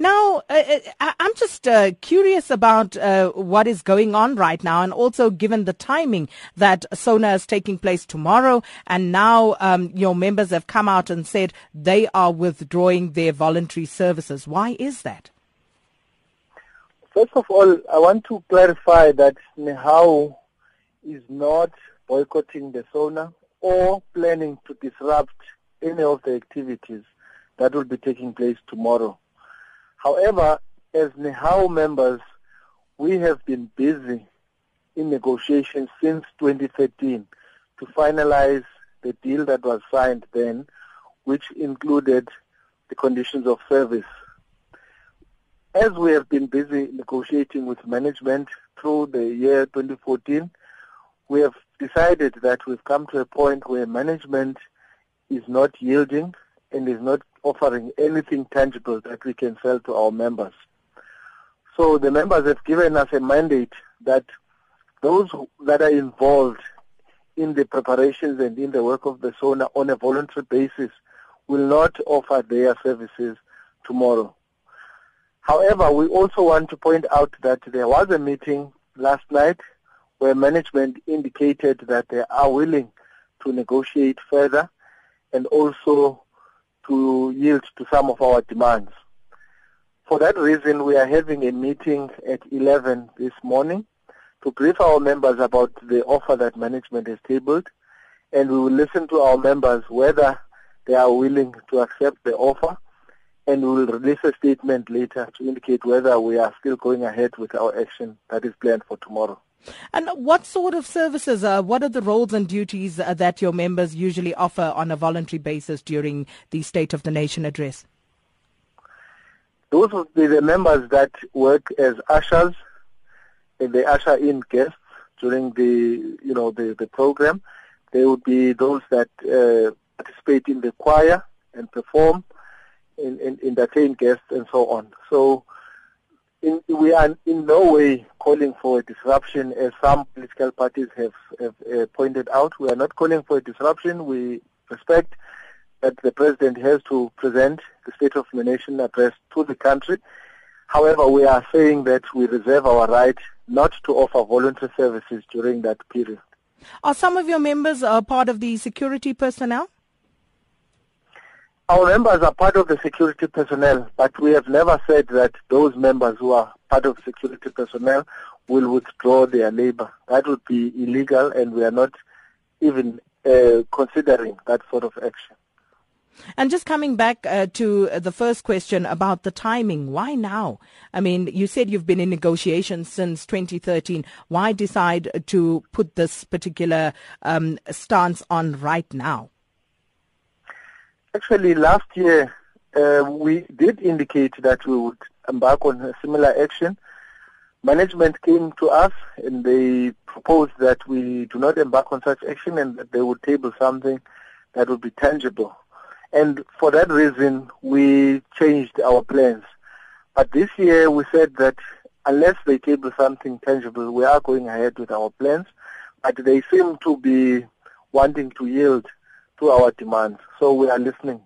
Now, uh, uh I'm just uh, curious about uh, what is going on right now, and also given the timing that SONA is taking place tomorrow, and now um, your members have come out and said they are withdrawing their voluntary services. Why is that? First of all, I want to clarify that Nehawu is not boycotting the SONA or planning to disrupt any of the activities that will be taking place tomorrow. However, as Nehawu members, we have been busy in negotiations since 2013 to finalize the deal that was signed then, which included the conditions of service. As we have been busy negotiating with management through the year 2014, we have decided that we've come to a point where management is not yielding and is not offering anything tangible that we can sell to our members. So the members have given us a mandate that those that are involved in the preparations and in the work of the SONA on a voluntary basis will not offer their services tomorrow. However, we also want to point out that there was a meeting last night where management indicated that they are willing to negotiate further and also to yield to some of our demands. For that reason, we are having a meeting at 11 this morning to brief our members about the offer that management has tabled, and we will listen to our members whether they are willing to accept the offer, and we will release a statement later to indicate whether we are still going ahead with our action that is planned for tomorrow. And what sort of services, uh, what are the roles and duties uh, that your members usually offer on a voluntary basis during the State of the Nation address? Those would be the members that work as ushers, and they usher in guests during the, you know, the, the program. They would be those that uh, participate in the choir and perform, and, and entertain guests and so on. So in, we are in no way calling for a disruption as some political parties have, have uh, pointed out. We are not calling for a disruption. We respect that the president has to present the State of the Nation address to the country. However, we are saying that we reserve our right not to offer voluntary services during that period. Are some of your members uh, part of the security personnel? Our members are part of the security personnel, but we have never said that those members who are part of security personnel will withdraw their labor. That would be illegal, and we are not even uh, considering that sort of action. And just coming back uh, to the first question about the timing, why now? I mean, you said you've been in negotiations since 2013. Why decide to put this particular um, stance on right now? Actually, last year uh, we did indicate that we would embark on a similar action. Management came to us and they proposed that we do not embark on such action and that they would table something that would be tangible. And for that reason, we changed our plans. But this year we said that unless they table something tangible, we are going ahead with our plans. But they seem to be wanting to yield to our demands. So we are listening